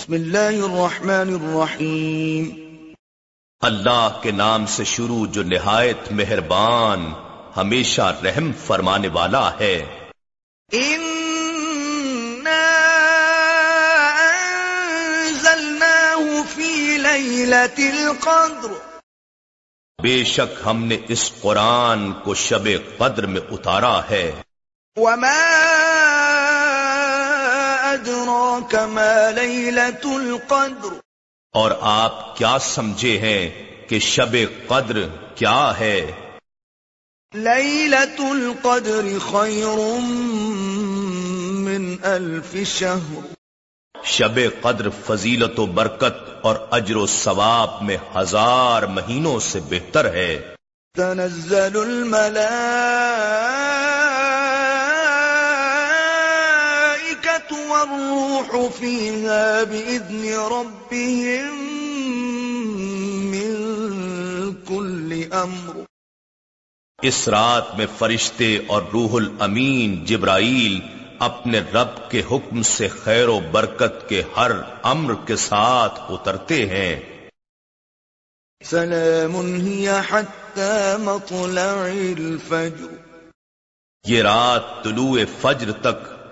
بسم اللہ الرحمن الرحیم۔ اللہ کے نام سے شروع جو نہایت مہربان ہمیشہ رحم فرمانے والا ہے۔ انزلناه في ليلة القدر۔ بے شک ہم نے اس قرآن کو شب قدر میں اتارا ہے۔ وما ادراك ما ليلة القدر. اور آپ کیا سمجھے ہیں کہ شب قدر کیا ہے؟ ليلة القدر خير من ألف شهر. شب قدر فضیلت و برکت اور اجر و ثواب میں ہزار مہینوں سے بہتر ہے۔ تنزل الملائكة والروح فيها بإذن ربهم من كل أمر اس رات میں فرشتے اور روح الامین جبرائیل اپنے رب کے حکم سے خیر و برکت کے ہر امر کے ساتھ اترتے ہیں۔ سلام هي حتى مطلع الفجر یہ رات طلوع فجر تک